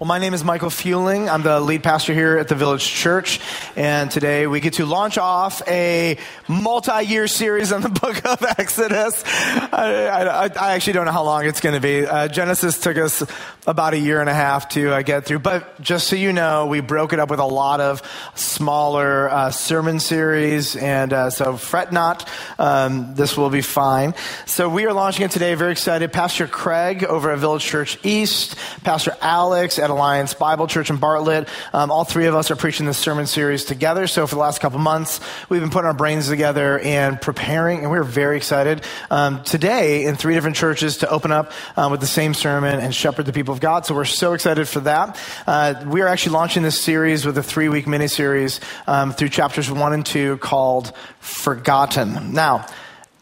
Well, my name is Michael Fueling. I'm the lead pastor here at the Village Church. And today we get to launch off a multi year series on the book of Exodus. I, I, I actually don't know how long it's going to be. Uh, Genesis took us about a year and a half to uh, get through. But just so you know, we broke it up with a lot of smaller uh, sermon series. And uh, so fret not. Um, this will be fine. So we are launching it today. Very excited. Pastor Craig over at Village Church East, Pastor Alex at Alliance Bible Church in Bartlett. Um, all three of us are preaching this sermon series together. So for the last couple months, we've been putting our brains together and preparing, and we're very excited um, today in three different churches to open up um, with the same sermon and shepherd the people of God. So we're so excited for that. Uh, we are actually launching this series with a three week mini series um, through chapters one and two called Forgotten. Now,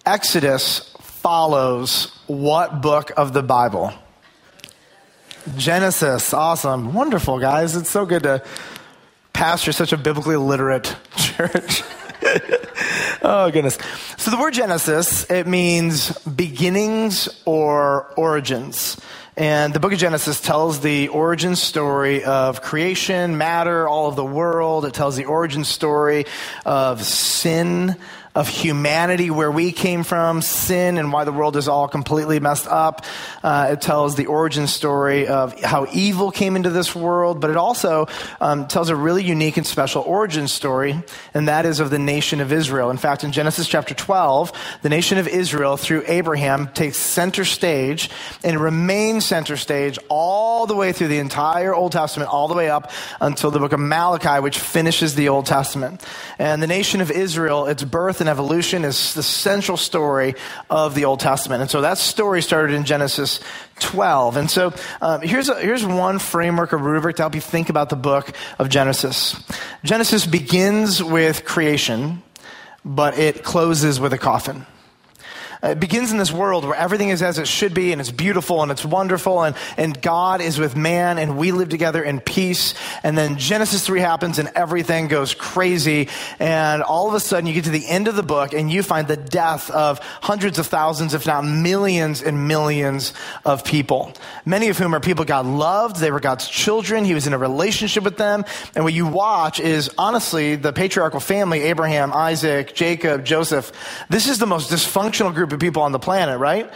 Exodus follows what book of the Bible? Genesis. Awesome. Wonderful, guys. It's so good to pastor such a biblically literate church. oh, goodness. So the word Genesis, it means beginnings or origins. And the book of Genesis tells the origin story of creation, matter, all of the world. It tells the origin story of sin, of humanity, where we came from, sin, and why the world is all completely messed up. Uh, it tells the origin story of how evil came into this world, but it also um, tells a really unique and special origin story, and that is of the nation of Israel. In fact, in Genesis chapter 12, the nation of Israel, through Abraham, takes center stage and remains center stage all the way through the entire Old Testament, all the way up until the book of Malachi, which finishes the Old Testament. And the nation of Israel, its birth and and evolution is the central story of the Old Testament. And so that story started in Genesis 12. And so um, here's, a, here's one framework or rubric to help you think about the book of Genesis. Genesis begins with creation, but it closes with a coffin. It begins in this world where everything is as it should be and it's beautiful and it's wonderful and, and God is with man and we live together in peace. And then Genesis 3 happens and everything goes crazy. And all of a sudden you get to the end of the book and you find the death of hundreds of thousands, if not millions and millions of people. Many of whom are people God loved. They were God's children. He was in a relationship with them. And what you watch is honestly the patriarchal family, Abraham, Isaac, Jacob, Joseph. This is the most dysfunctional group group of people on the planet, right?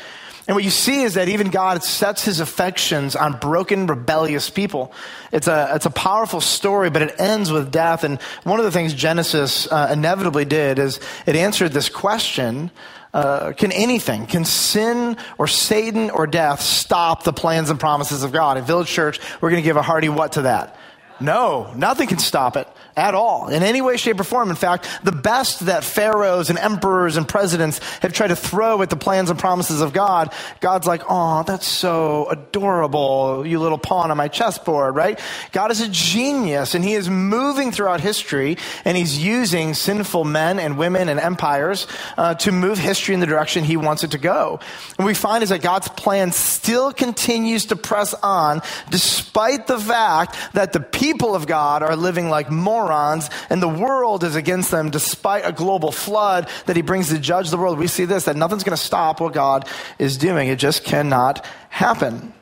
And what you see is that even God sets his affections on broken, rebellious people. It's a, it's a powerful story, but it ends with death. And one of the things Genesis uh, inevitably did is it answered this question uh, can anything, can sin or Satan or death stop the plans and promises of God? At Village Church, we're going to give a hearty what to that? No, nothing can stop it at all, in any way, shape, or form. In fact, the best that pharaohs and emperors and presidents have tried to throw at the plans and promises of God, God's like, oh, that's so adorable, you little pawn on my chessboard, right? God is a genius, and He is moving throughout history, and He's using sinful men and women and empires uh, to move history in the direction He wants it to go. And we find is that God's plan still continues to press on, despite the fact that the people of God are living like morons, and the world is against them despite a global flood that he brings to judge the world. We see this that nothing's going to stop what God is doing. It just cannot happen.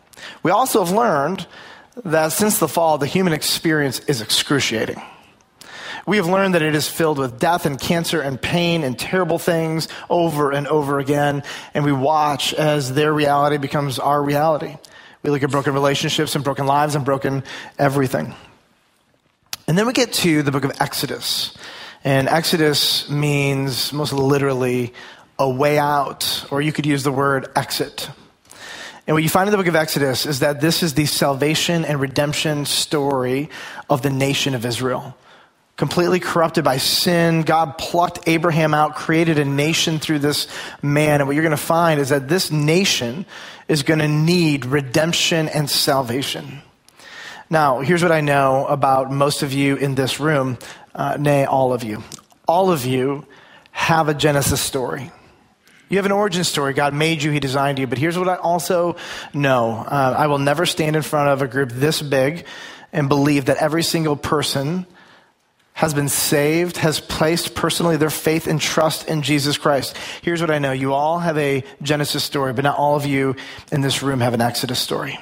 We also have learned that since the fall, the human experience is excruciating. We have learned that it is filled with death and cancer and pain and terrible things over and over again, and we watch as their reality becomes our reality. We look at broken relationships and broken lives and broken everything. And then we get to the book of Exodus. And Exodus means most literally a way out, or you could use the word exit. And what you find in the book of Exodus is that this is the salvation and redemption story of the nation of Israel. Completely corrupted by sin, God plucked Abraham out, created a nation through this man. And what you're going to find is that this nation is going to need redemption and salvation. Now, here's what I know about most of you in this room, uh, nay, all of you. All of you have a Genesis story. You have an origin story. God made you, He designed you. But here's what I also know uh, I will never stand in front of a group this big and believe that every single person has been saved, has placed personally their faith and trust in Jesus Christ. Here's what I know you all have a Genesis story, but not all of you in this room have an Exodus story.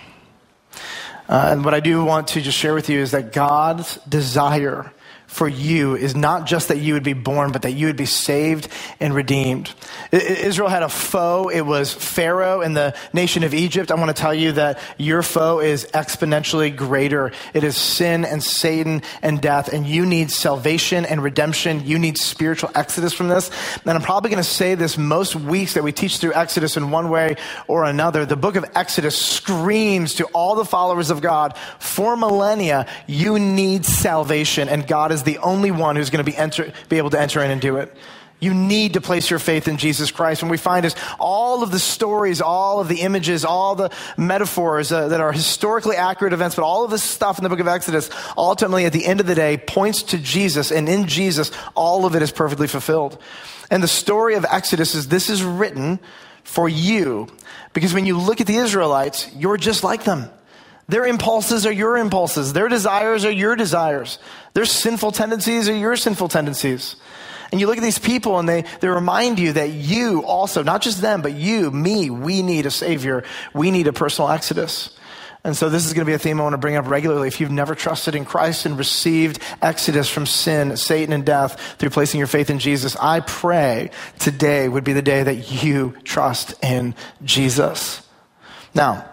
Uh, and what I do want to just share with you is that God's desire for you is not just that you would be born, but that you would be saved and redeemed. Israel had a foe. It was Pharaoh and the nation of Egypt. I want to tell you that your foe is exponentially greater. It is sin and Satan and death, and you need salvation and redemption. You need spiritual exodus from this. And I'm probably going to say this most weeks that we teach through Exodus in one way or another. The book of Exodus screams to all the followers of God for millennia, you need salvation, and God is is the only one who's going to be, enter, be able to enter in and do it. You need to place your faith in Jesus Christ. And we find is all of the stories, all of the images, all the metaphors uh, that are historically accurate events, but all of this stuff in the book of Exodus, ultimately at the end of the day, points to Jesus. And in Jesus, all of it is perfectly fulfilled. And the story of Exodus is this is written for you. Because when you look at the Israelites, you're just like them. Their impulses are your impulses. Their desires are your desires. Their sinful tendencies are your sinful tendencies. And you look at these people and they, they remind you that you also, not just them, but you, me, we need a Savior. We need a personal exodus. And so this is going to be a theme I want to bring up regularly. If you've never trusted in Christ and received exodus from sin, Satan, and death through placing your faith in Jesus, I pray today would be the day that you trust in Jesus. Now,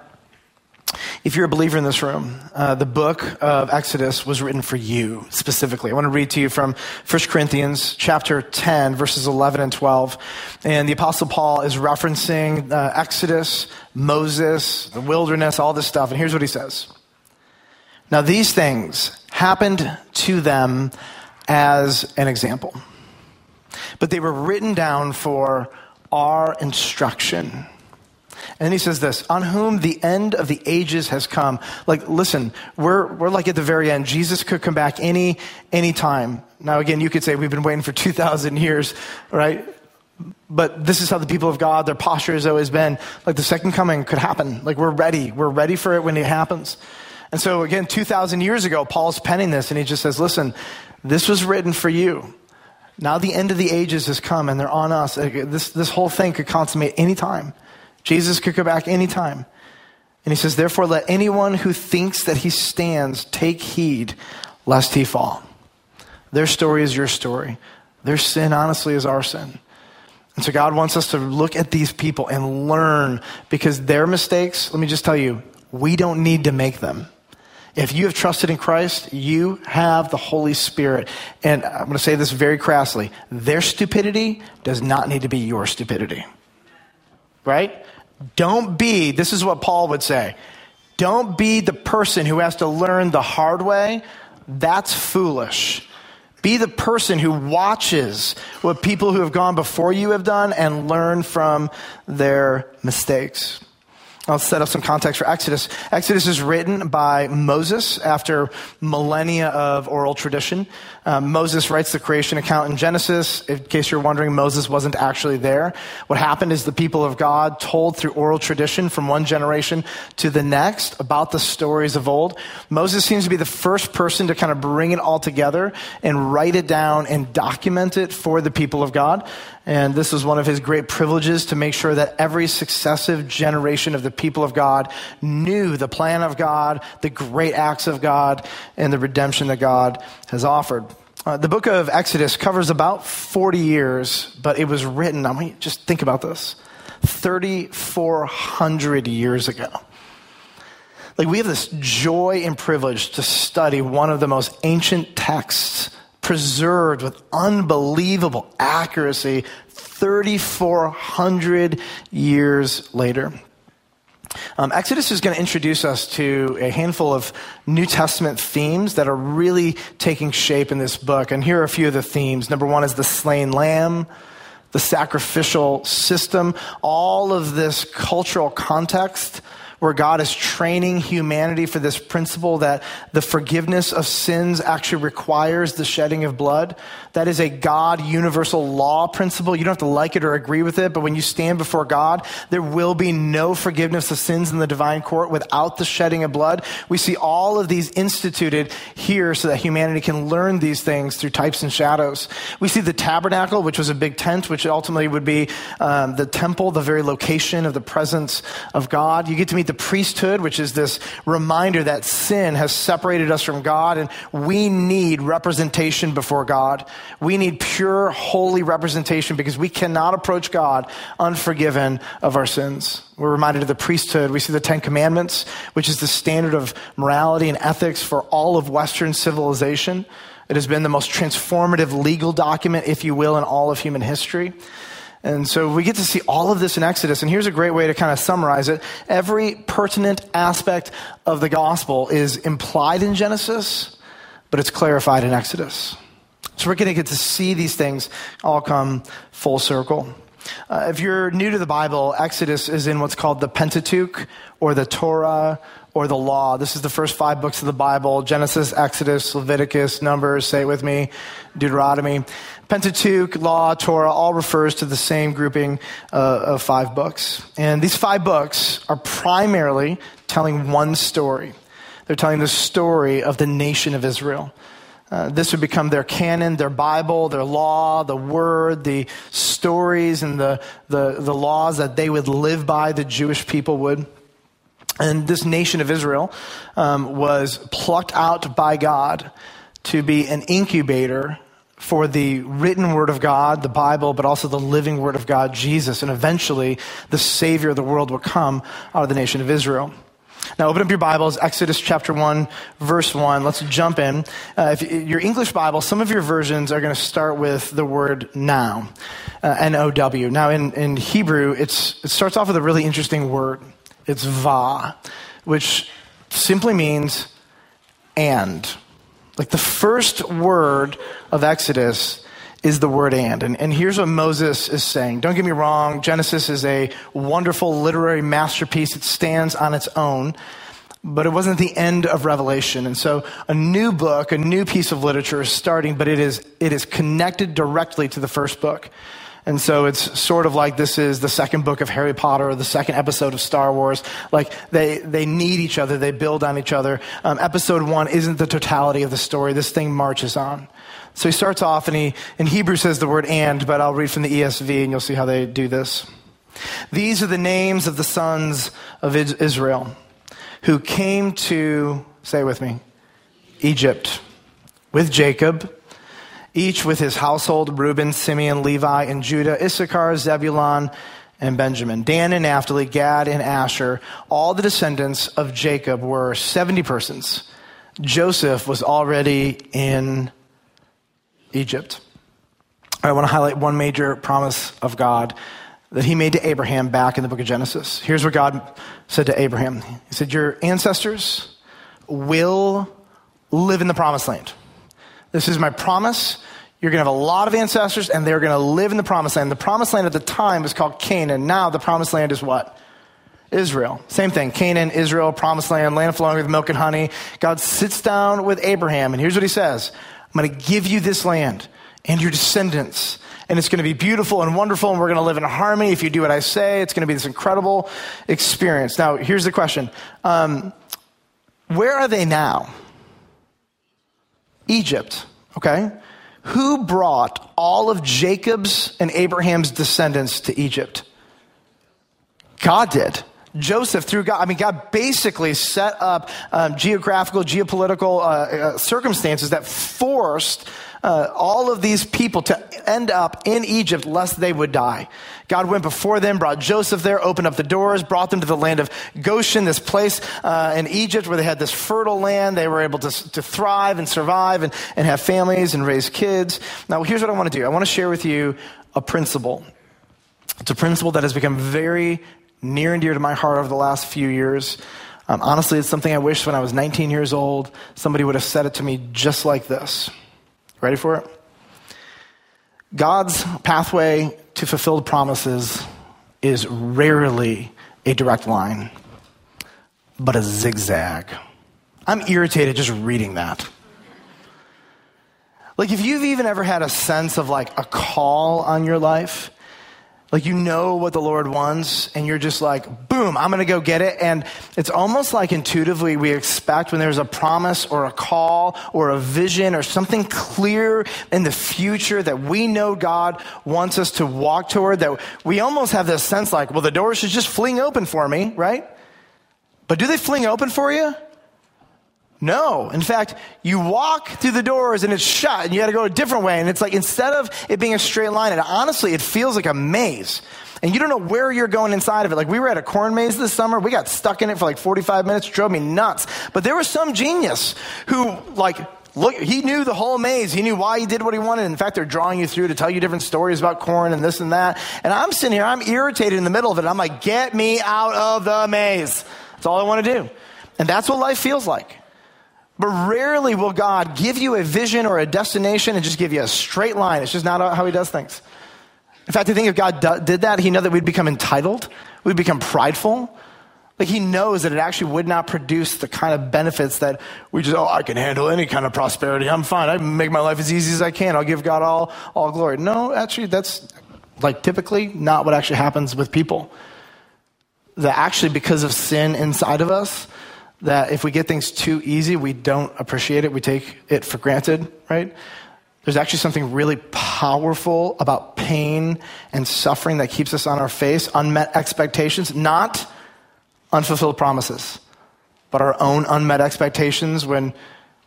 if you're a believer in this room, uh, the book of Exodus was written for you specifically. I want to read to you from 1 Corinthians chapter 10, verses 11 and 12. And the Apostle Paul is referencing uh, Exodus, Moses, the wilderness, all this stuff. And here's what he says Now, these things happened to them as an example, but they were written down for our instruction and then he says this, on whom the end of the ages has come. Like, listen, we're, we're like at the very end. Jesus could come back any, any time. Now, again, you could say we've been waiting for 2,000 years, right? But this is how the people of God, their posture has always been. Like the second coming could happen. Like we're ready. We're ready for it when it happens. And so again, 2,000 years ago, Paul's penning this and he just says, listen, this was written for you. Now the end of the ages has come and they're on us. This, this whole thing could consummate any time. Jesus could come back anytime. And he says, Therefore, let anyone who thinks that he stands take heed lest he fall. Their story is your story. Their sin, honestly, is our sin. And so God wants us to look at these people and learn because their mistakes, let me just tell you, we don't need to make them. If you have trusted in Christ, you have the Holy Spirit. And I'm going to say this very crassly their stupidity does not need to be your stupidity. Right? Don't be, this is what Paul would say, don't be the person who has to learn the hard way. That's foolish. Be the person who watches what people who have gone before you have done and learn from their mistakes. I'll set up some context for Exodus. Exodus is written by Moses after millennia of oral tradition. Um, Moses writes the creation account in Genesis. In case you're wondering, Moses wasn't actually there. What happened is the people of God told through oral tradition from one generation to the next about the stories of old. Moses seems to be the first person to kind of bring it all together and write it down and document it for the people of God. And this was one of his great privileges to make sure that every successive generation of the people of God knew the plan of God, the great acts of God, and the redemption that God has offered. Uh, the book of Exodus covers about 40 years, but it was written, I mean, just think about this 3,400 years ago. Like, we have this joy and privilege to study one of the most ancient texts preserved with unbelievable accuracy 3,400 years later. Um, Exodus is going to introduce us to a handful of New Testament themes that are really taking shape in this book. And here are a few of the themes. Number one is the slain lamb, the sacrificial system, all of this cultural context where God is training humanity for this principle that the forgiveness of sins actually requires the shedding of blood. That is a God universal law principle. You don't have to like it or agree with it, but when you stand before God, there will be no forgiveness of sins in the divine court without the shedding of blood. We see all of these instituted here so that humanity can learn these things through types and shadows. We see the tabernacle, which was a big tent, which ultimately would be um, the temple, the very location of the presence of God. You get to meet meet the priesthood, which is this reminder that sin has separated us from God and we need representation before God. We need pure, holy representation because we cannot approach God unforgiven of our sins. We're reminded of the priesthood. We see the Ten Commandments, which is the standard of morality and ethics for all of Western civilization. It has been the most transformative legal document, if you will, in all of human history. And so we get to see all of this in Exodus. And here's a great way to kind of summarize it. Every pertinent aspect of the gospel is implied in Genesis, but it's clarified in Exodus. So we're going to get to see these things all come full circle. Uh, if you're new to the Bible, Exodus is in what's called the Pentateuch or the Torah or the law. This is the first five books of the Bible Genesis, Exodus, Leviticus, Numbers, say it with me, Deuteronomy. Pentateuch, Law, Torah all refers to the same grouping uh, of five books. And these five books are primarily telling one story. They're telling the story of the nation of Israel. Uh, this would become their canon, their Bible, their law, the word, the stories, and the, the, the laws that they would live by, the Jewish people would. And this nation of Israel um, was plucked out by God to be an incubator for the written word of God, the Bible, but also the living word of God, Jesus. And eventually, the Savior of the world will come out of the nation of Israel. Now, open up your Bibles, Exodus chapter 1, verse 1. Let's jump in. Uh, if your English Bible, some of your versions are going to start with the word now, uh, N O W. Now, in, in Hebrew, it's, it starts off with a really interesting word. It's va, which simply means and. Like the first word of Exodus is the word and. and. And here's what Moses is saying. Don't get me wrong, Genesis is a wonderful literary masterpiece. It stands on its own, but it wasn't the end of Revelation. And so a new book, a new piece of literature is starting, but it is, it is connected directly to the first book. And so it's sort of like this is the second book of Harry Potter or the second episode of Star Wars. Like they, they need each other, they build on each other. Um, episode one isn't the totality of the story. This thing marches on. So he starts off and he, in Hebrew says the word and, but I'll read from the ESV and you'll see how they do this. These are the names of the sons of Israel who came to, say with me, Egypt with Jacob each with his household Reuben, Simeon, Levi, and Judah, Issachar, Zebulun, and Benjamin, Dan and Naphtali, Gad and Asher. All the descendants of Jacob were 70 persons. Joseph was already in Egypt. I want to highlight one major promise of God that he made to Abraham back in the book of Genesis. Here's what God said to Abraham He said, Your ancestors will live in the promised land. This is my promise. You're going to have a lot of ancestors, and they're going to live in the promised land. The promised land at the time was called Canaan. Now the promised land is what? Israel. Same thing. Canaan, Israel, promised land, land flowing with milk and honey. God sits down with Abraham, and here's what he says I'm going to give you this land and your descendants. And it's going to be beautiful and wonderful, and we're going to live in harmony. If you do what I say, it's going to be this incredible experience. Now, here's the question um, Where are they now? Egypt, okay? Who brought all of Jacob's and Abraham's descendants to Egypt? God did. Joseph, through God, I mean, God basically set up um, geographical, geopolitical uh, uh, circumstances that forced uh, all of these people to end up in Egypt lest they would die. God went before them, brought Joseph there, opened up the doors, brought them to the land of Goshen, this place uh, in Egypt where they had this fertile land. They were able to, to thrive and survive and, and have families and raise kids. Now, here's what I want to do I want to share with you a principle. It's a principle that has become very near and dear to my heart over the last few years. Um, honestly, it's something I wish when I was 19 years old, somebody would have said it to me just like this. Ready for it? God's pathway to fulfilled promises is rarely a direct line, but a zigzag. I'm irritated just reading that. Like, if you've even ever had a sense of like a call on your life, like you know what the Lord wants, and you're just like, boom, I'm going to go get it. And it's almost like intuitively we expect when there's a promise or a call or a vision or something clear in the future that we know God wants us to walk toward, that we almost have this sense like, well, the door should just fling open for me, right? But do they fling open for you? No. In fact, you walk through the doors and it's shut and you got to go a different way. And it's like instead of it being a straight line, and honestly, it feels like a maze. And you don't know where you're going inside of it. Like we were at a corn maze this summer. We got stuck in it for like 45 minutes. drove me nuts. But there was some genius who like Look, he knew the whole maze. He knew why he did what he wanted. In fact, they're drawing you through to tell you different stories about corn and this and that. And I'm sitting here, I'm irritated in the middle of it. I'm like, get me out of the maze. That's all I want to do. And that's what life feels like. But rarely will God give you a vision or a destination and just give you a straight line. It's just not how He does things. In fact, I think if God did that, He know that we'd become entitled, we'd become prideful. Like He knows that it actually would not produce the kind of benefits that we just, oh, I can handle any kind of prosperity. I'm fine. I make my life as easy as I can. I'll give God all, all glory. No, actually, that's like typically not what actually happens with people. That actually, because of sin inside of us, that if we get things too easy, we don't appreciate it. We take it for granted, right? There's actually something really powerful about pain and suffering that keeps us on our face, unmet expectations, not unfulfilled promises, but our own unmet expectations when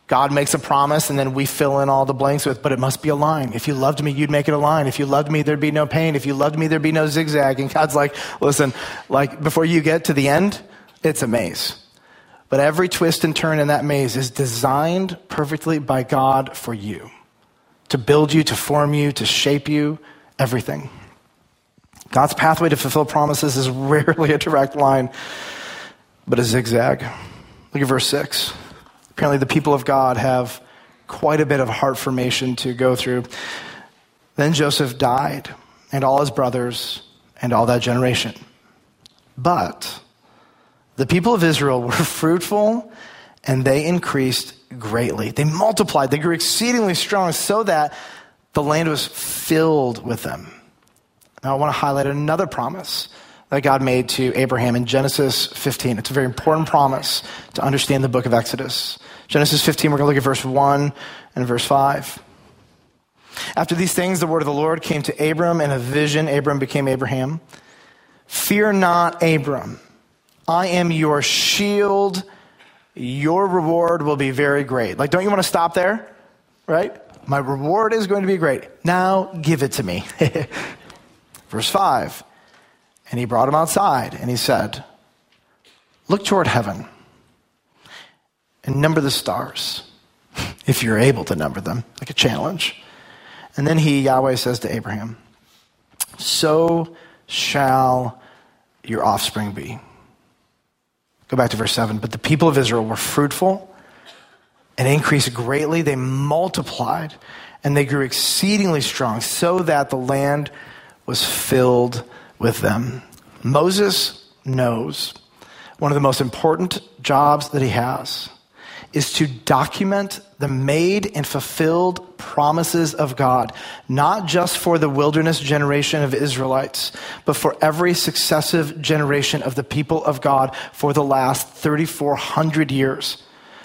God makes a promise and then we fill in all the blanks with, but it must be a line. If you loved me, you'd make it a line. If you loved me, there'd be no pain. If you loved me, there'd be no zigzag. And God's like, listen, like before you get to the end, it's a maze. But every twist and turn in that maze is designed perfectly by God for you to build you, to form you, to shape you, everything. God's pathway to fulfill promises is rarely a direct line, but a zigzag. Look at verse 6. Apparently, the people of God have quite a bit of heart formation to go through. Then Joseph died, and all his brothers, and all that generation. But the people of Israel were fruitful and they increased greatly. They multiplied, they grew exceedingly strong so that the land was filled with them. Now, I want to highlight another promise that God made to Abraham in Genesis 15. It's a very important promise to understand the book of Exodus. Genesis 15, we're going to look at verse 1 and verse 5. After these things, the word of the Lord came to Abram in a vision. Abram became Abraham. Fear not, Abram. I am your shield. Your reward will be very great. Like, don't you want to stop there? Right? My reward is going to be great. Now give it to me. Verse 5. And he brought him outside and he said, Look toward heaven and number the stars, if you're able to number them, like a challenge. And then he, Yahweh, says to Abraham, So shall your offspring be. Go back to verse 7. But the people of Israel were fruitful and increased greatly. They multiplied and they grew exceedingly strong, so that the land was filled with them. Moses knows one of the most important jobs that he has is to document the made and fulfilled promises of God, not just for the wilderness generation of Israelites, but for every successive generation of the people of God for the last 3,400 years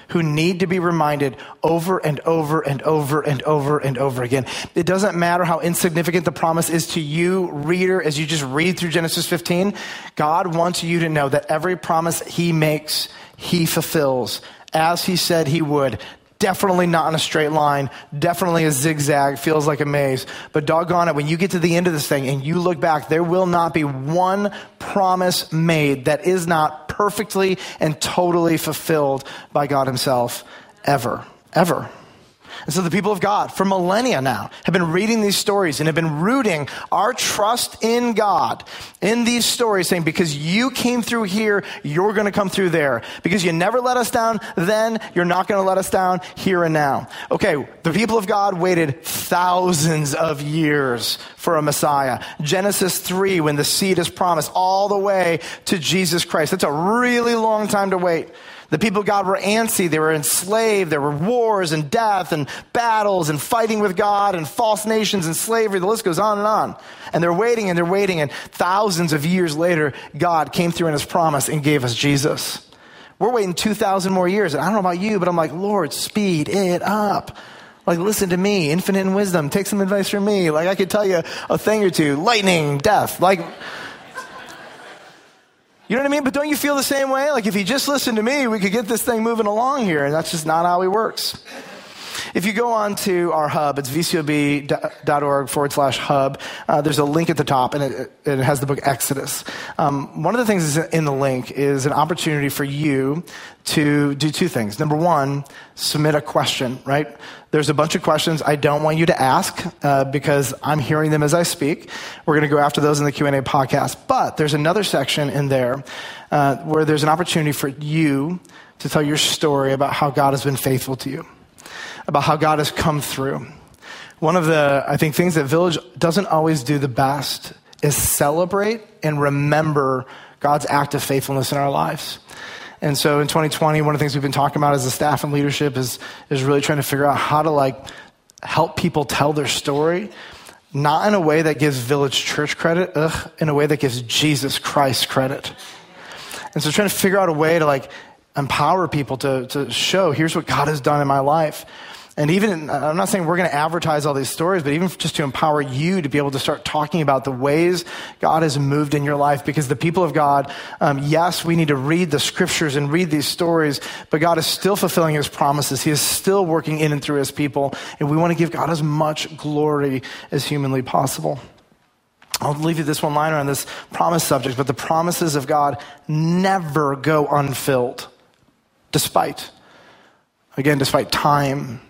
who need to be reminded over and over and over and over and over again. It doesn't matter how insignificant the promise is to you, reader, as you just read through Genesis 15. God wants you to know that every promise he makes, he fulfills as he said he would. Definitely not in a straight line. Definitely a zigzag. Feels like a maze. But doggone it, when you get to the end of this thing and you look back, there will not be one promise made that is not perfectly and totally fulfilled by God Himself ever. Ever. And so the people of God for millennia now have been reading these stories and have been rooting our trust in God in these stories, saying, because you came through here, you're going to come through there. Because you never let us down then, you're not going to let us down here and now. Okay, the people of God waited thousands of years for a Messiah. Genesis 3, when the seed is promised, all the way to Jesus Christ. That's a really long time to wait. The people of God were antsy. They were enslaved. There were wars and death and battles and fighting with God and false nations and slavery. The list goes on and on. And they're waiting and they're waiting. And thousands of years later, God came through in his promise and gave us Jesus. We're waiting 2,000 more years. And I don't know about you, but I'm like, Lord, speed it up. Like, listen to me, infinite in wisdom. Take some advice from me. Like, I could tell you a thing or two. Lightning, death. Like, You know what I mean? But don't you feel the same way? Like if he just listened to me, we could get this thing moving along here. And that's just not how he works. If you go on to our hub, it's vcob.org forward slash hub. Uh, there's a link at the top, and it, it has the book Exodus. Um, one of the things in the link is an opportunity for you to do two things. Number one, submit a question, right? There's a bunch of questions I don't want you to ask uh, because I'm hearing them as I speak. We're going to go after those in the Q&A podcast. But there's another section in there uh, where there's an opportunity for you to tell your story about how God has been faithful to you about how God has come through. One of the, I think, things that Village doesn't always do the best is celebrate and remember God's act of faithfulness in our lives. And so in 2020, one of the things we've been talking about as a staff and leadership is, is really trying to figure out how to like help people tell their story, not in a way that gives Village Church credit, ugh, in a way that gives Jesus Christ credit. And so trying to figure out a way to like empower people to, to show here's what God has done in my life. And even, I'm not saying we're going to advertise all these stories, but even just to empower you to be able to start talking about the ways God has moved in your life. Because the people of God, um, yes, we need to read the scriptures and read these stories, but God is still fulfilling his promises. He is still working in and through his people. And we want to give God as much glory as humanly possible. I'll leave you this one liner on this promise subject, but the promises of God never go unfilled, despite. Again, despite time,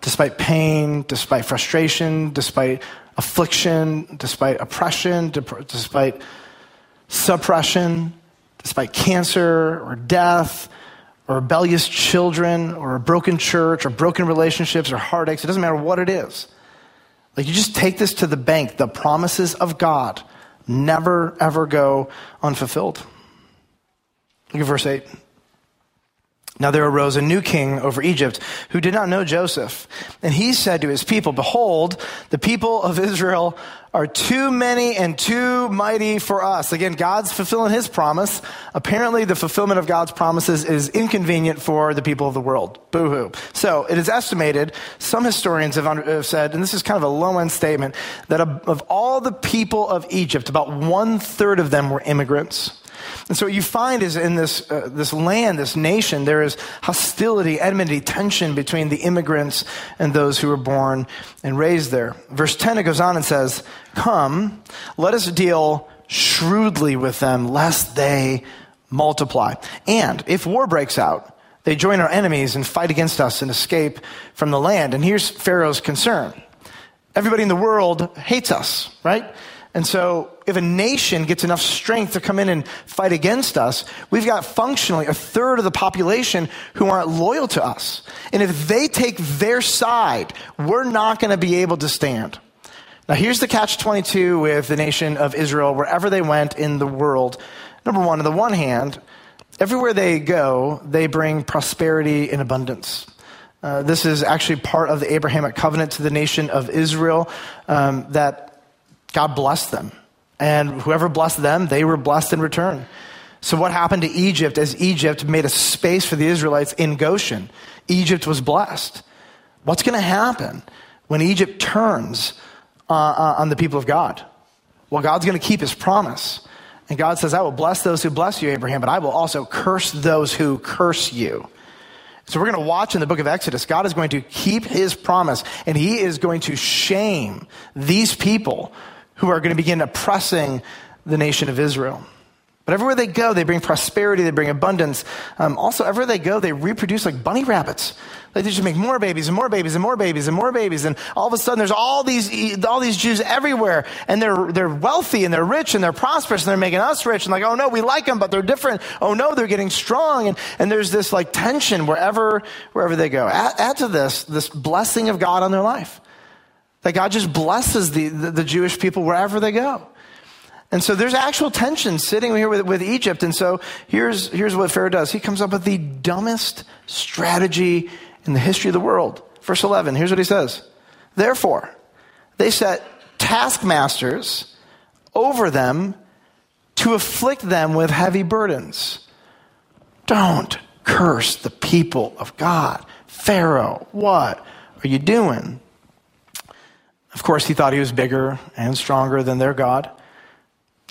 despite pain, despite frustration, despite affliction, despite oppression, despite suppression, despite cancer or death or rebellious children or a broken church or broken relationships or heartaches. It doesn't matter what it is. Like you just take this to the bank. The promises of God never, ever go unfulfilled. Look at verse 8. Now there arose a new king over Egypt who did not know Joseph. And he said to his people, Behold, the people of Israel are too many and too mighty for us. Again, God's fulfilling his promise. Apparently, the fulfillment of God's promises is inconvenient for the people of the world. Boo hoo. So it is estimated, some historians have, said, and this is kind of a low end statement, that of all the people of Egypt, about one third of them were immigrants. And so what you find is in this, uh, this land, this nation, there is hostility, enmity, tension between the immigrants and those who were born and raised there. Verse 10, it goes on and says, Come, let us deal shrewdly with them, lest they multiply. And if war breaks out, they join our enemies and fight against us and escape from the land. And here's Pharaoh's concern. Everybody in the world hates us, right? And so, if a nation gets enough strength to come in and fight against us, we've got functionally a third of the population who aren't loyal to us. And if they take their side, we're not going to be able to stand. Now, here's the catch 22 with the nation of Israel, wherever they went in the world. Number one, on the one hand, everywhere they go, they bring prosperity and abundance. Uh, this is actually part of the Abrahamic covenant to the nation of Israel um, that God blessed them. And whoever blessed them, they were blessed in return. So, what happened to Egypt as Egypt made a space for the Israelites in Goshen? Egypt was blessed. What's going to happen when Egypt turns uh, uh, on the people of God? Well, God's going to keep his promise. And God says, I will bless those who bless you, Abraham, but I will also curse those who curse you. So we're going to watch in the book of Exodus. God is going to keep his promise and he is going to shame these people who are going to begin oppressing the nation of Israel. But everywhere they go, they bring prosperity, they bring abundance. Um, also, everywhere they go, they reproduce like bunny rabbits. They just make more babies and more babies and more babies and more babies. And all of a sudden, there's all these, all these Jews everywhere. And they're, they're wealthy and they're rich and they're prosperous and they're making us rich. And like, oh no, we like them, but they're different. Oh no, they're getting strong. And, and there's this like tension wherever, wherever they go. Add, add to this, this blessing of God on their life. That God just blesses the, the, the Jewish people wherever they go. And so there's actual tension sitting here with, with Egypt. And so here's, here's what Pharaoh does. He comes up with the dumbest strategy in the history of the world. Verse 11, here's what he says. Therefore, they set taskmasters over them to afflict them with heavy burdens. Don't curse the people of God. Pharaoh, what are you doing? Of course, he thought he was bigger and stronger than their God.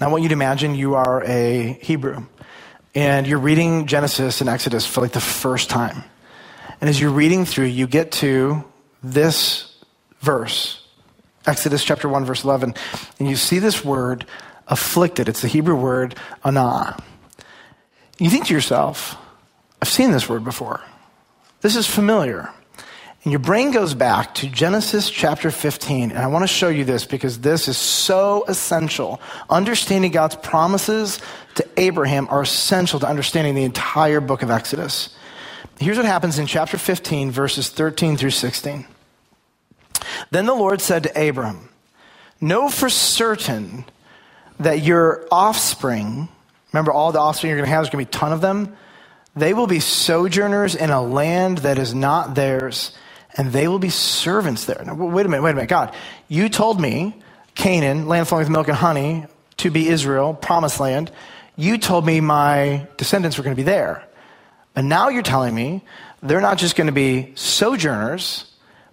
I want you to imagine you are a Hebrew and you're reading Genesis and Exodus for like the first time. And as you're reading through, you get to this verse, Exodus chapter 1, verse 11, and you see this word afflicted. It's the Hebrew word anah. You think to yourself, I've seen this word before. This is familiar. And your brain goes back to Genesis chapter 15. And I want to show you this because this is so essential. Understanding God's promises to Abraham are essential to understanding the entire book of Exodus. Here's what happens in chapter 15, verses 13 through 16. Then the Lord said to Abram, Know for certain that your offspring, remember all the offspring you're going to have, there's going to be a ton of them, they will be sojourners in a land that is not theirs and they will be servants there. Now, wait a minute, wait a minute. God, you told me Canaan, land flowing with milk and honey, to be Israel, promised land. You told me my descendants were going to be there. And now you're telling me they're not just going to be sojourners,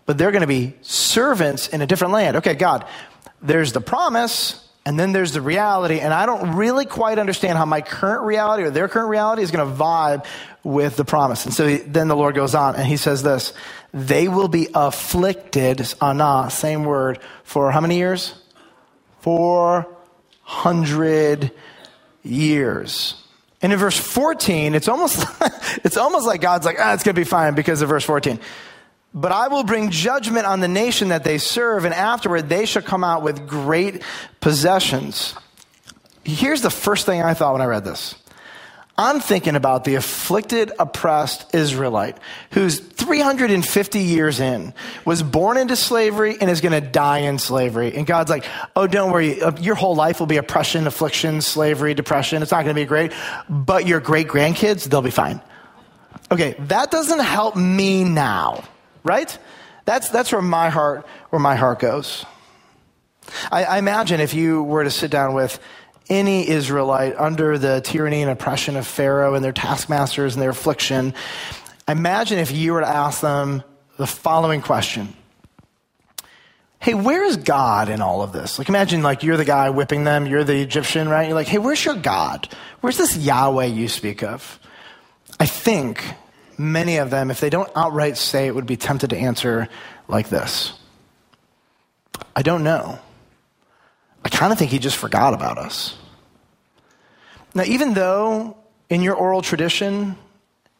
but they're going to be servants in a different land. Okay, God, there's the promise, and then there's the reality, and I don't really quite understand how my current reality or their current reality is going to vibe with the promise. And so then the Lord goes on and he says this They will be afflicted, anah, same word, for how many years? 400 years. And in verse 14, it's almost, it's almost like God's like, ah, it's going to be fine because of verse 14. But I will bring judgment on the nation that they serve, and afterward they shall come out with great possessions. Here's the first thing I thought when I read this. I'm thinking about the afflicted, oppressed Israelite who's 350 years in, was born into slavery, and is going to die in slavery. And God's like, oh, don't worry. Uh, your whole life will be oppression, affliction, slavery, depression. It's not going to be great. But your great grandkids, they'll be fine. Okay, that doesn't help me now right? That's, that's where my heart, where my heart goes. I, I imagine if you were to sit down with any Israelite under the tyranny and oppression of Pharaoh and their taskmasters and their affliction, imagine if you were to ask them the following question. Hey, where is God in all of this? Like, imagine, like, you're the guy whipping them, you're the Egyptian, right? You're like, hey, where's your God? Where's this Yahweh you speak of? I think many of them, if they don't outright say it, would be tempted to answer like this I don't know. I kind of think he just forgot about us. Now, even though in your oral tradition,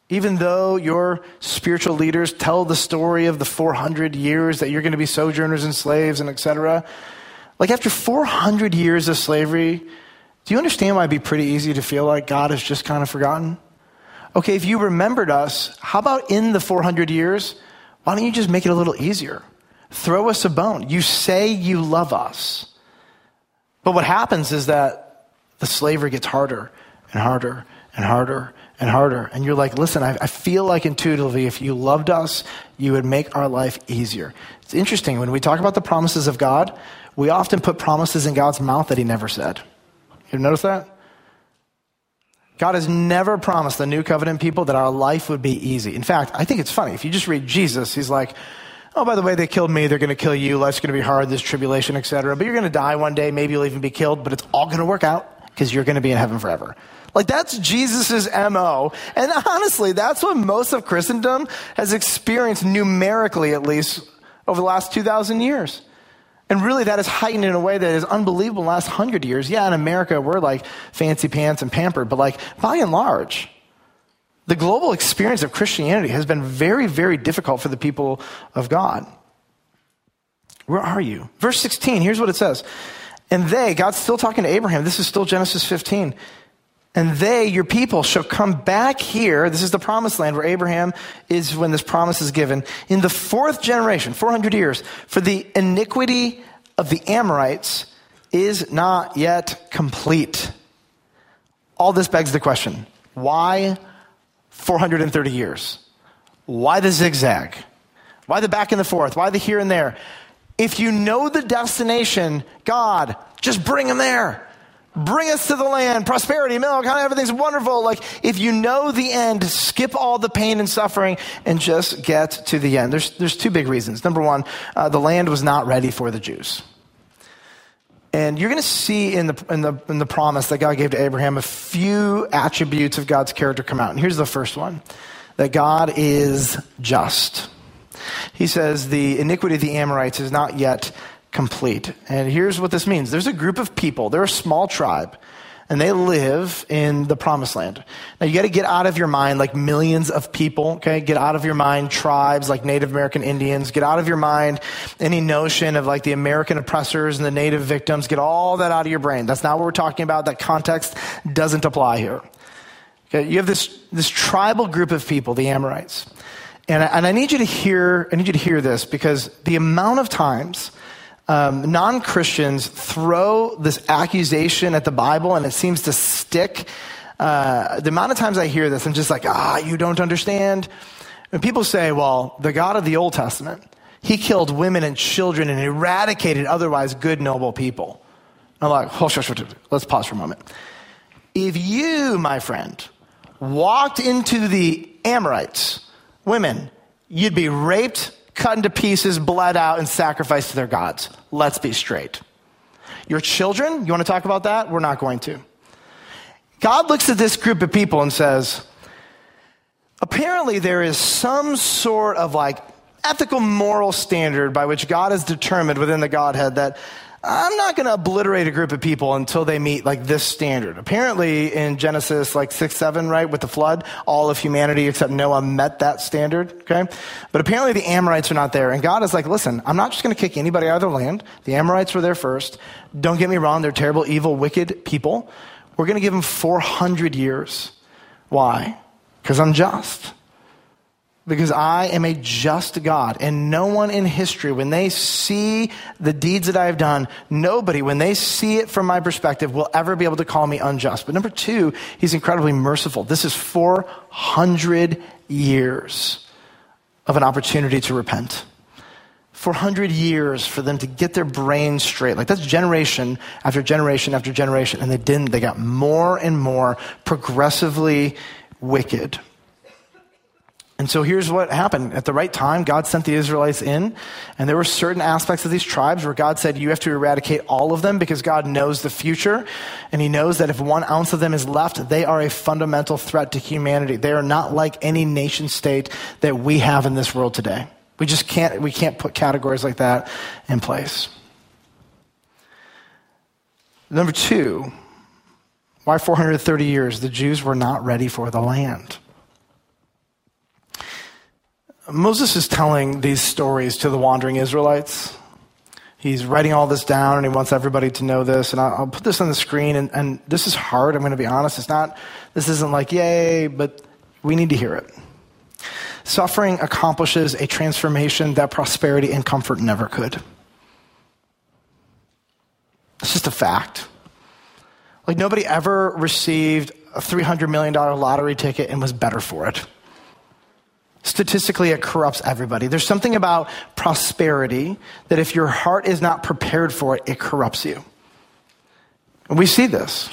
even though your spiritual leaders tell the story of the 400 years that you're going to be sojourners and slaves and etc., like after 400 years of slavery, do you understand why it'd be pretty easy to feel like God has just kind of forgotten? Okay, if you remembered us, how about in the 400 years? Why don't you just make it a little easier? Throw us a bone. You say you love us. But what happens is that the slavery gets harder and harder and harder and harder. And you're like, listen, I, I, feel like intuitively, if you loved us, you would make our life easier. It's interesting. When we talk about the promises of God, we often put promises in God's mouth that He never said. You notice that? God has never promised the new covenant people that our life would be easy. In fact, I think it's funny. If you just read Jesus, he's like, oh, by the way, they killed me. They're going to kill you. Life's going to be hard. this tribulation, etc. But you're going to die one day. Maybe you'll even be killed, but it's all going to work out because you're going to be in heaven forever. Like that's Jesus's MO. And honestly, that's what most of Christendom has experienced numerically, at least over the last 2,000 years. And really, that is heightened in a way that is unbelievable in the last hundred years. Yeah, in America, we're like fancy pants and pampered, but like by and large, the global experience of Christianity has been very, very difficult for the people of God. Where are you? Verse 16, here's what it says. And they, God's still talking to Abraham. This is still Genesis 15. And they, your people, shall come back here. This is the promised land where Abraham is when this promise is given. In the fourth generation, 400 years, for the iniquity of the Amorites is not yet complete. All this begs the question why 430 years? Why the zigzag? Why the back and the forth? Why the here and there? If you know the destination, God, just bring them there bring us to the land, prosperity, milk, everything's wonderful. Like, if you know the end, skip all the pain and suffering and just get to the end. There's, there's two big reasons. Number one, uh, the land was not ready for the Jews. And you're going to see in the, in, the, in the promise that God gave to Abraham a few attributes of God's character come out. And here's the first one that God is just. He says, The iniquity of the Amorites is not yet complete. And here's what this means there's a group of people, they're a small tribe and they live in the promised land. Now you got to get out of your mind like millions of people, okay? Get out of your mind tribes like Native American Indians. Get out of your mind any notion of like the American oppressors and the native victims. Get all that out of your brain. That's not what we're talking about. That context doesn't apply here. Okay? You have this, this tribal group of people, the Amorites. And I, and I need you to hear, I need you to hear this because the amount of times um, non Christians throw this accusation at the Bible and it seems to stick. Uh, the amount of times I hear this, I'm just like, ah, you don't understand. And people say, well, the God of the Old Testament, he killed women and children and eradicated otherwise good, noble people. I'm like, hold, hold, hold, let's pause for a moment. If you, my friend, walked into the Amorites, women, you'd be raped, cut into pieces, bled out, and sacrificed to their gods. Let's be straight. Your children, you want to talk about that? We're not going to. God looks at this group of people and says, apparently there is some sort of like ethical moral standard by which God has determined within the Godhead that I'm not going to obliterate a group of people until they meet like this standard. Apparently in Genesis like 6, 7, right, with the flood, all of humanity except Noah met that standard, okay? But apparently the Amorites are not there. And God is like, listen, I'm not just going to kick anybody out of the land. The Amorites were there first. Don't get me wrong, they're terrible, evil, wicked people. We're going to give them 400 years. Why? Because I'm just because I am a just God. And no one in history, when they see the deeds that I have done, nobody, when they see it from my perspective, will ever be able to call me unjust. But number two, he's incredibly merciful. This is 400 years of an opportunity to repent. 400 years for them to get their brains straight. Like that's generation after generation after generation. And they didn't. They got more and more progressively wicked. And so here's what happened. At the right time, God sent the Israelites in, and there were certain aspects of these tribes where God said, You have to eradicate all of them because God knows the future, and He knows that if one ounce of them is left, they are a fundamental threat to humanity. They are not like any nation state that we have in this world today. We just can't, we can't put categories like that in place. Number two, why 430 years? The Jews were not ready for the land. Moses is telling these stories to the wandering Israelites. He's writing all this down and he wants everybody to know this. And I'll, put this on the screen. And, and this is hard. I'm going to be honest. It's not, this isn't like, yay, but we need to hear it. Suffering accomplishes a transformation that prosperity and comfort never could. It's just a fact. Like, nobody ever received a $300 million lottery ticket and was better for it statistically it corrupts everybody. There's something about prosperity that if your heart is not prepared for it, it corrupts you. And we see this.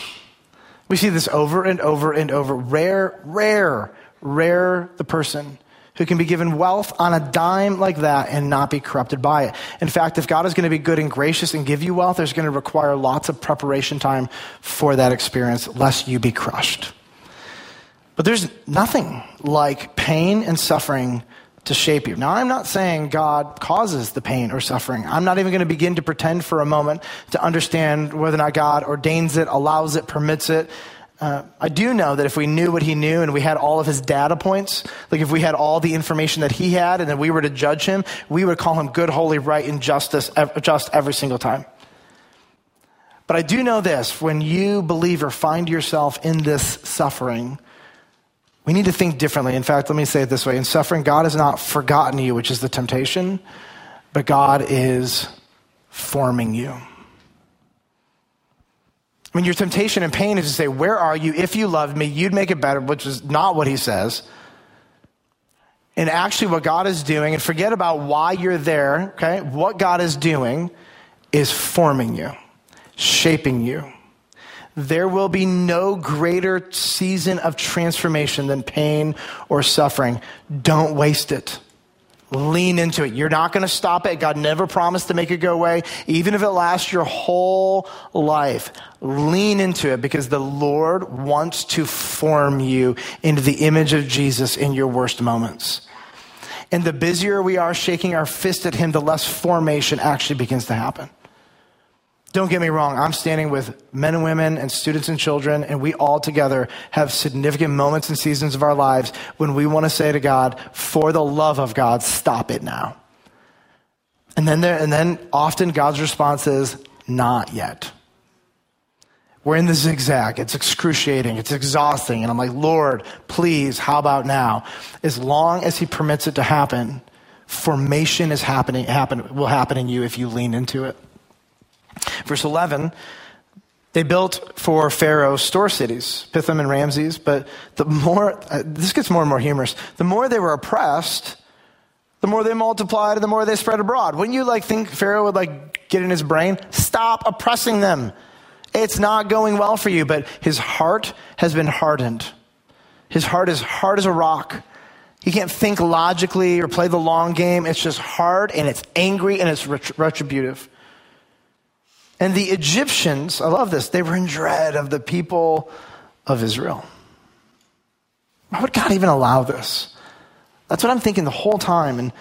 We see this over and over and over. Rare, rare, rare the person who can be given wealth on a dime like that and not be corrupted by it. In fact, if God is going to be good and gracious and give you wealth, there's going to require lots of preparation time for that experience, lest you be crushed. But there's nothing like pain and suffering to shape you. Now, I'm not saying God causes the pain or suffering. I'm not even going to begin to pretend for a moment to understand whether or not God ordains it, allows it, permits it. Uh, I do know that if we knew what he knew and we had all of his data points, like if we had all the information that he had and then we were to judge him, we would call him good, holy, right, and justice, just every single time. But I do know this when you, believer, find yourself in this suffering, we need to think differently. In fact, let me say it this way in suffering, God has not forgotten you, which is the temptation, but God is forming you. I mean, your temptation and pain is to say, Where are you? If you loved me, you'd make it better, which is not what he says. And actually, what God is doing, and forget about why you're there, okay? What God is doing is forming you, shaping you there will be no greater season of transformation than pain or suffering. Don't waste it. Lean into it. You're not going to stop it. God never promised to make it go away, even if it lasts your whole life. Lean into it because the Lord wants to form you into the image of Jesus in your worst moments. And the busier we are shaking our fist at Him, the less formation actually begins to happen. Don't get me wrong, I'm standing with men and women and students and children, and we all together have significant moments and seasons of our lives when we want to say to God, for the love of God, stop it now. And then, there, and then often God's response is, not yet. We're in the zigzag. It's excruciating. It's exhausting. And I'm like, Lord, please, how about now? As long as He permits it to happen, formation is happening, happen, will happen in you if you lean into it. Verse 11, they built for Pharaoh store cities, Pithom and Ramses, but the more, uh, this gets more and more humorous, the more they were oppressed, the more they multiplied and the more they spread abroad. Wouldn't you like think Pharaoh would like get in his brain? Stop oppressing them. It's not going well for you, but his heart has been hardened. His heart is hard as a rock. He can't think logically or play the long game. It's just hard and it's angry and it's retributive. And the Egyptians, I love this, they were in dread of the people of Israel. Why would God even allow this? That's what I'm thinking the whole time. And,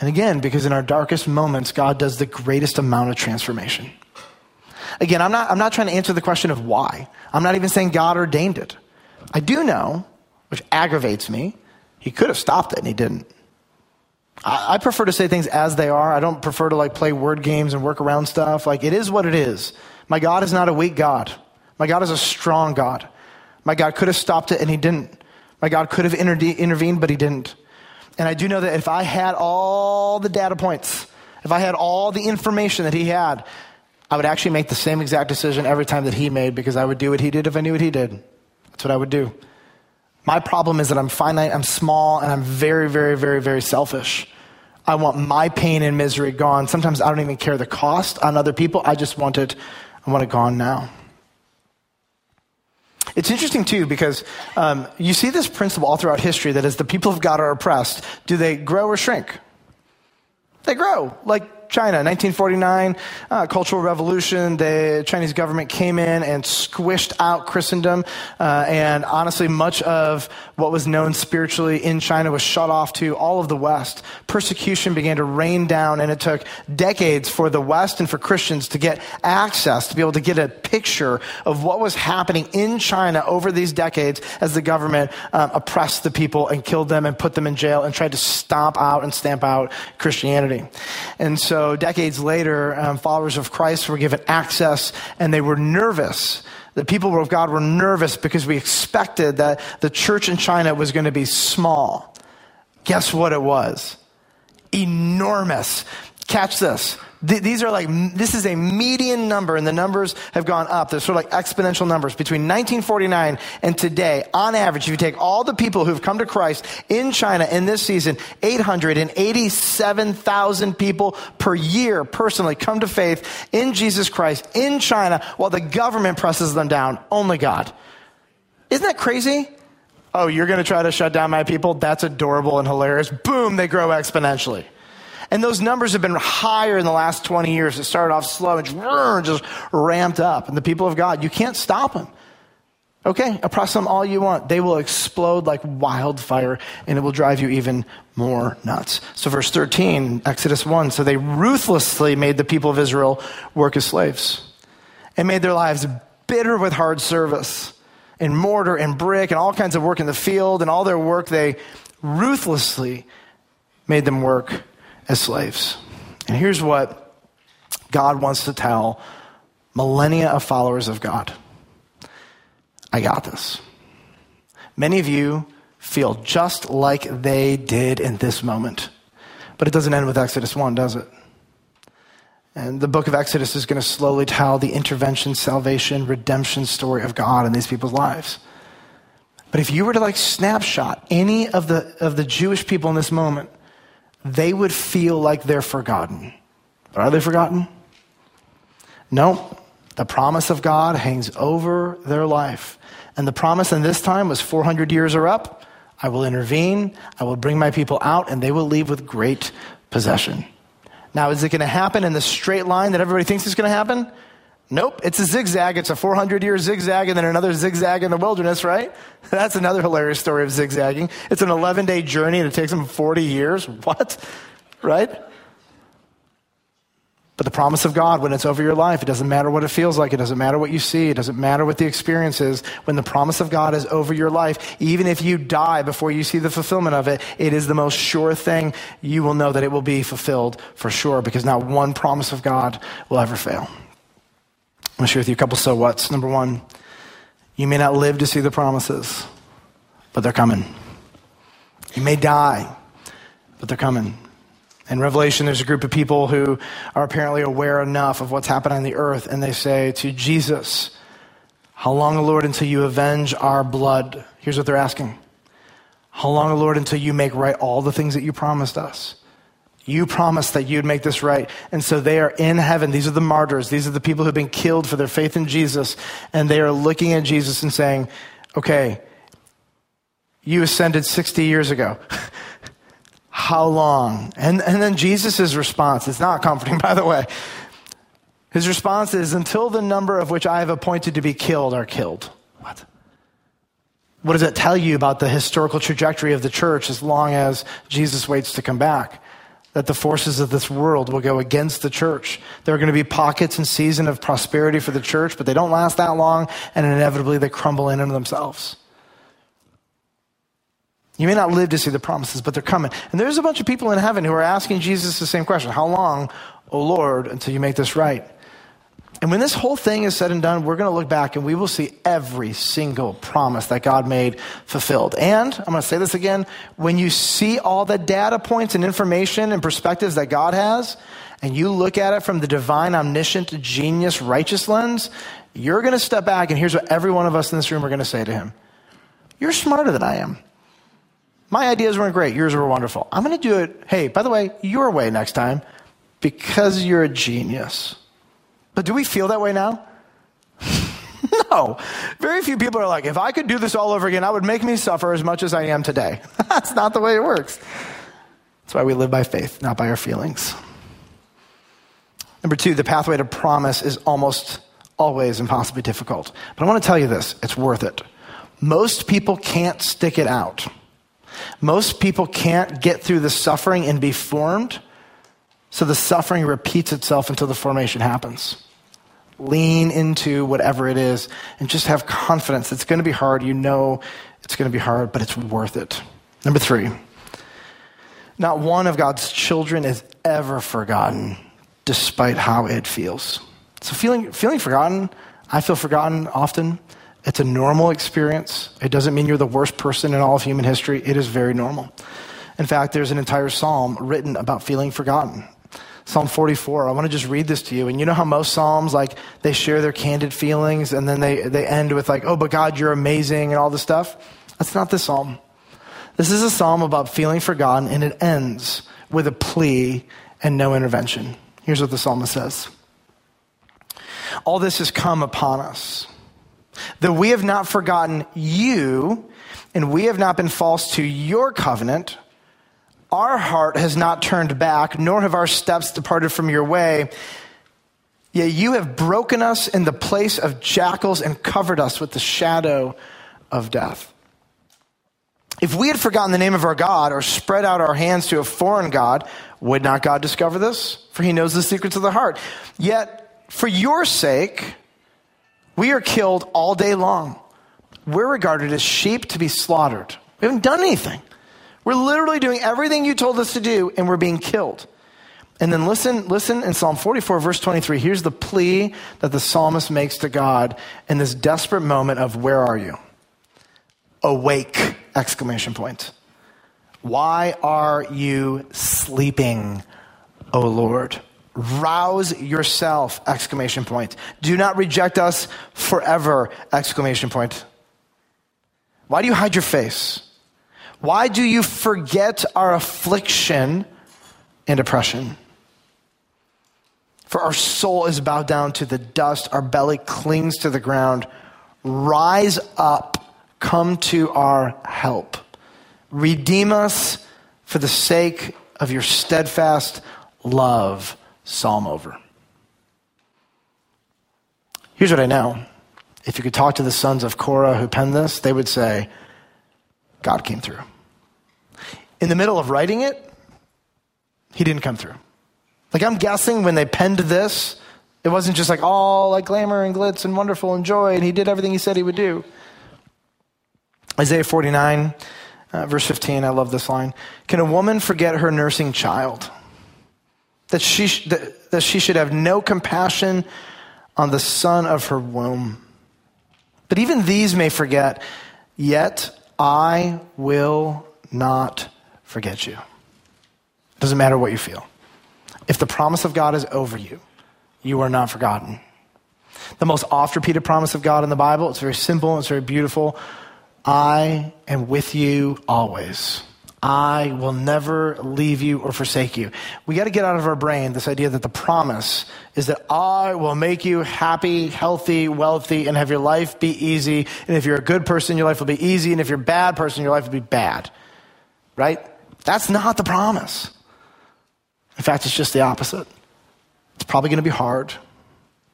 and again, because in our darkest moments, God does the greatest amount of transformation. Again, I'm not, I'm not trying to answer the question of why. I'm not even saying God ordained it. I do know, which aggravates me, he could have stopped it and he didn't. I, prefer to say things as they are. I don't prefer to like play word games and work around stuff. Like it is what it is. My God is not a weak God. My God is a strong God. My God could have stopped it and he didn't. My God could have intervened, but he didn't. And I do know that if I had all the data points, if I had all the information that he had, I would actually make the same exact decision every time that he made because I would do what he did if I knew what he did. That's what I would do. My problem is that I'm finite, I'm small, and I'm very, very, very, very selfish. I want my pain and misery gone. Sometimes I don't even care the cost on other people. I just want it, I want it gone now. It's interesting too because um, you see this principle all throughout history that as the people of God are oppressed, do they grow or shrink? They grow. Like China, 1949, uh, Cultural Revolution. The Chinese government came in and squished out Christendom. Uh, and honestly, much of what was known spiritually in China was shut off to all of the West. Persecution began to rain down, and it took decades for the West and for Christians to get access, to be able to get a picture of what was happening in China over these decades as the government um, oppressed the people and killed them and put them in jail and tried to stomp out and stamp out Christianity. And so so, decades later, um, followers of Christ were given access and they were nervous. The people of God were nervous because we expected that the church in China was going to be small. Guess what it was? Enormous. Catch this. These are like, this is a median number, and the numbers have gone up. They're sort of like exponential numbers. Between 1949 and today, on average, if you take all the people who've come to Christ in China in this season, 887,000 people per year personally come to faith in Jesus Christ in China while the government presses them down. Only God. Isn't that crazy? Oh, you're going to try to shut down my people? That's adorable and hilarious. Boom, they grow exponentially. And those numbers have been higher in the last 20 years. It started off slow and just ramped up. And the people of God, you can't stop them. Okay, oppress them all you want. They will explode like wildfire and it will drive you even more nuts. So, verse 13, Exodus 1 so they ruthlessly made the people of Israel work as slaves and made their lives bitter with hard service and mortar and brick and all kinds of work in the field and all their work they ruthlessly made them work as slaves. And here's what God wants to tell millennia of followers of God I got this. Many of you feel just like they did in this moment. But it doesn't end with Exodus 1, does it? And the book of Exodus is going to slowly tell the intervention, salvation, redemption story of God in these people's lives. But if you were to like snapshot any of the, of the Jewish people in this moment, they would feel like they're forgotten. But are they forgotten? No. The promise of God hangs over their life. And the promise in this time was 400 years are up. I will intervene. I will bring my people out, and they will leave with great possession. Now, is it going to happen in the straight line that everybody thinks is going to happen? Nope, it's a zigzag. It's a 400 year zigzag and then another zigzag in the wilderness, right? That's another hilarious story of zigzagging. It's an 11 day journey and it takes them 40 years. What? Right? But the promise of God, when it's over your life, it doesn't matter what it feels like. It doesn't matter what you see. It doesn't matter what the experience is. When the promise of God is over your life, even if you die before you see the fulfillment of it, it is the most sure thing. You will know that it will be fulfilled for sure because not one promise of God will ever fail. I'm going to share with you a couple so what's. Number one, you may not live to see the promises, but they're coming. You may die, but they're coming. In Revelation, there's a group of people who are apparently aware enough of what's happening on the earth, and they say to Jesus, How long, O Lord, until you avenge our blood? Here's what they're asking How long, O Lord, until you make right all the things that you promised us? You promised that you'd make this right. And so they are in heaven. These are the martyrs. These are the people who've been killed for their faith in Jesus. And they are looking at Jesus and saying, okay, you ascended 60 years ago. How long? And, and then Jesus' response, it's not comforting, by the way. His response is, until the number of which I have appointed to be killed are killed. What? What does that tell you about the historical trajectory of the church as long as Jesus waits to come back? That the forces of this world will go against the church. There are going to be pockets and season of prosperity for the church, but they don't last that long, and inevitably they crumble in into themselves. You may not live to see the promises, but they're coming. And there's a bunch of people in heaven who are asking Jesus the same question How long, O Lord, until you make this right? And when this whole thing is said and done, we're going to look back and we will see every single promise that God made fulfilled. And I'm going to say this again when you see all the data points and information and perspectives that God has, and you look at it from the divine, omniscient, genius, righteous lens, you're going to step back, and here's what every one of us in this room are going to say to him You're smarter than I am. My ideas weren't great, yours were wonderful. I'm going to do it, hey, by the way, your way next time because you're a genius. But do we feel that way now? no. Very few people are like, if I could do this all over again, I would make me suffer as much as I am today. That's not the way it works. That's why we live by faith, not by our feelings. Number two, the pathway to promise is almost always impossibly difficult. But I want to tell you this it's worth it. Most people can't stick it out. Most people can't get through the suffering and be formed, so the suffering repeats itself until the formation happens lean into whatever it is and just have confidence. It's going to be hard. You know it's going to be hard, but it's worth it. Number three, not one of God's children is ever forgotten, despite how it feels. So, feeling, feeling forgotten, I feel forgotten often. It's a normal experience. It doesn't mean you're the worst person in all of human history. It is very normal. In fact, there's an entire psalm written about feeling forgotten. Psalm 44. I want to just read this to you. And you know how most Psalms, like, they share their candid feelings and then they, they end with, like, oh, but God, you're amazing and all this stuff? That's not this Psalm. This is a Psalm about feeling forgotten and it ends with a plea and no intervention. Here's what the psalmist says All this has come upon us, that we have not forgotten you and we have not been false to your covenant our heart has not turned back, nor have our steps departed from your way. Yet you have broken us in the place of jackals and covered us with the shadow of death. If we had forgotten the name of our God or spread out our hands to a foreign God, would not God discover this? For he knows the secrets of the heart. Yet, for your sake, we are killed all day long. We're regarded as sheep to be slaughtered. We haven't done anything. We're literally doing everything you told us to do, and we're being killed. And then listen, listen in Psalm 44, verse 23. Here's the plea that the psalmist makes to God in this desperate moment of where are you? Awake! Exclamation point. Why are you sleeping, O Lord? Rouse yourself! Exclamation point. Do not reject us forever! Exclamation point. Why do you hide your face? Why do you forget our affliction and oppression? For our soul is bowed down to the dust, our belly clings to the ground. Rise up, come to our help. Redeem us for the sake of your steadfast love. Psalm over. Here's what I know. If you could talk to the sons of Korah who penned this, they would say, God came through. In the middle of writing it, he didn't come through. Like I'm guessing when they penned this, it wasn't just like all like glamour and glitz and wonderful and joy, and he did everything he said he would do. Isaiah 49, uh, verse 15, I love this line. Can a woman forget her nursing child? That she, sh- that, that she should have no compassion on the son of her womb. But even these may forget, yet I will not forget you. It doesn't matter what you feel. If the promise of God is over you, you are not forgotten. The most oft repeated promise of God in the Bible, it's very simple, it's very beautiful. I am with you always. I will never leave you or forsake you. We got to get out of our brain this idea that the promise is that I will make you happy, healthy, wealthy, and have your life be easy. And if you're a good person, your life will be easy. And if you're a bad person, your life will be bad. Right? That's not the promise. In fact, it's just the opposite. It's probably going to be hard.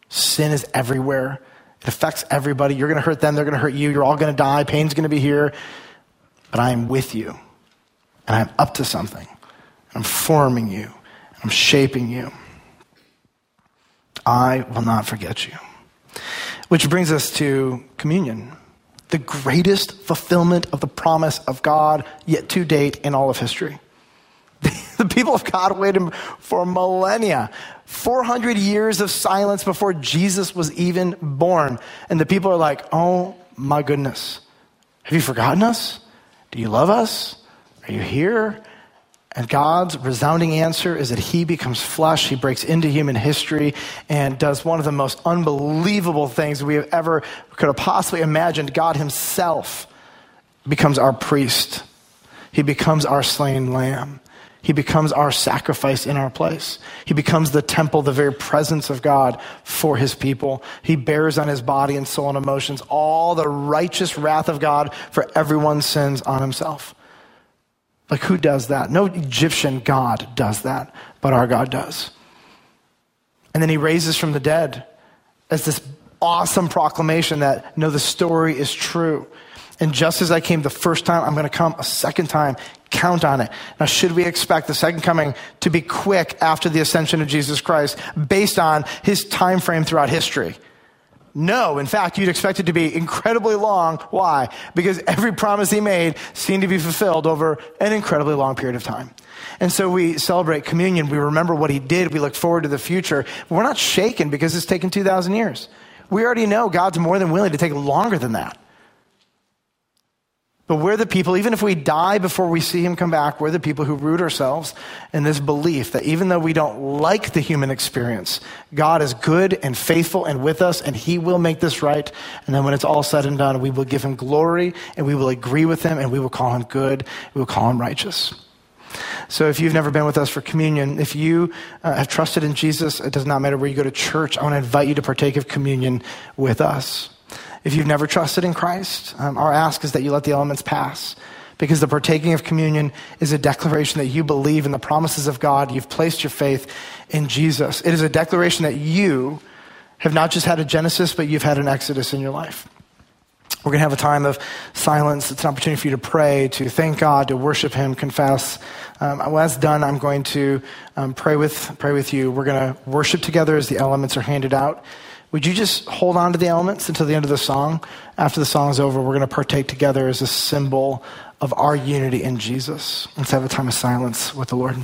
Sin is everywhere. It affects everybody. You're going to hurt them. They're going to hurt you. You're all going to die. Pain's going to be here. But I am with you. And I'm up to something. I'm forming you. I'm shaping you. I will not forget you. Which brings us to communion, the greatest fulfillment of the promise of God yet to date in all of history. The people of God waited for millennia, 400 years of silence before Jesus was even born. And the people are like, oh my goodness, have you forgotten us? Do you love us? Are you here? And God's resounding answer is that He becomes flesh. He breaks into human history and does one of the most unbelievable things we have ever could have possibly imagined. God Himself becomes our priest. He becomes our slain lamb. He becomes our sacrifice in our place. He becomes the temple, the very presence of God for his people. He bears on his body and soul and emotions all the righteous wrath of God for everyone's sins on himself. Like, who does that? No Egyptian God does that, but our God does. And then he raises from the dead as this awesome proclamation that, no, the story is true. And just as I came the first time, I'm going to come a second time. Count on it. Now, should we expect the second coming to be quick after the ascension of Jesus Christ based on his time frame throughout history? No, in fact, you'd expect it to be incredibly long. Why? Because every promise he made seemed to be fulfilled over an incredibly long period of time. And so we celebrate communion. We remember what he did. We look forward to the future. We're not shaken because it's taken 2,000 years. We already know God's more than willing to take longer than that. But we're the people, even if we die before we see him come back, we're the people who root ourselves in this belief that even though we don't like the human experience, God is good and faithful and with us, and he will make this right. And then when it's all said and done, we will give him glory, and we will agree with him, and we will call him good, we will call him righteous. So, if you've never been with us for communion, if you uh, have trusted in Jesus, it does not matter where you go to church, I want to invite you to partake of communion with us. If you've never trusted in Christ, um, our ask is that you let the elements pass. Because the partaking of communion is a declaration that you believe in the promises of God. You've placed your faith in Jesus. It is a declaration that you have not just had a Genesis, but you've had an Exodus in your life. We're going to have a time of silence. It's an opportunity for you to pray, to thank God, to worship Him, confess. Um, when that's done, I'm going to um, pray with pray with you. We're going to worship together as the elements are handed out. Would you just hold on to the elements until the end of the song? After the song is over, we're going to partake together as a symbol of our unity in Jesus. Let's have a time of silence with the Lord.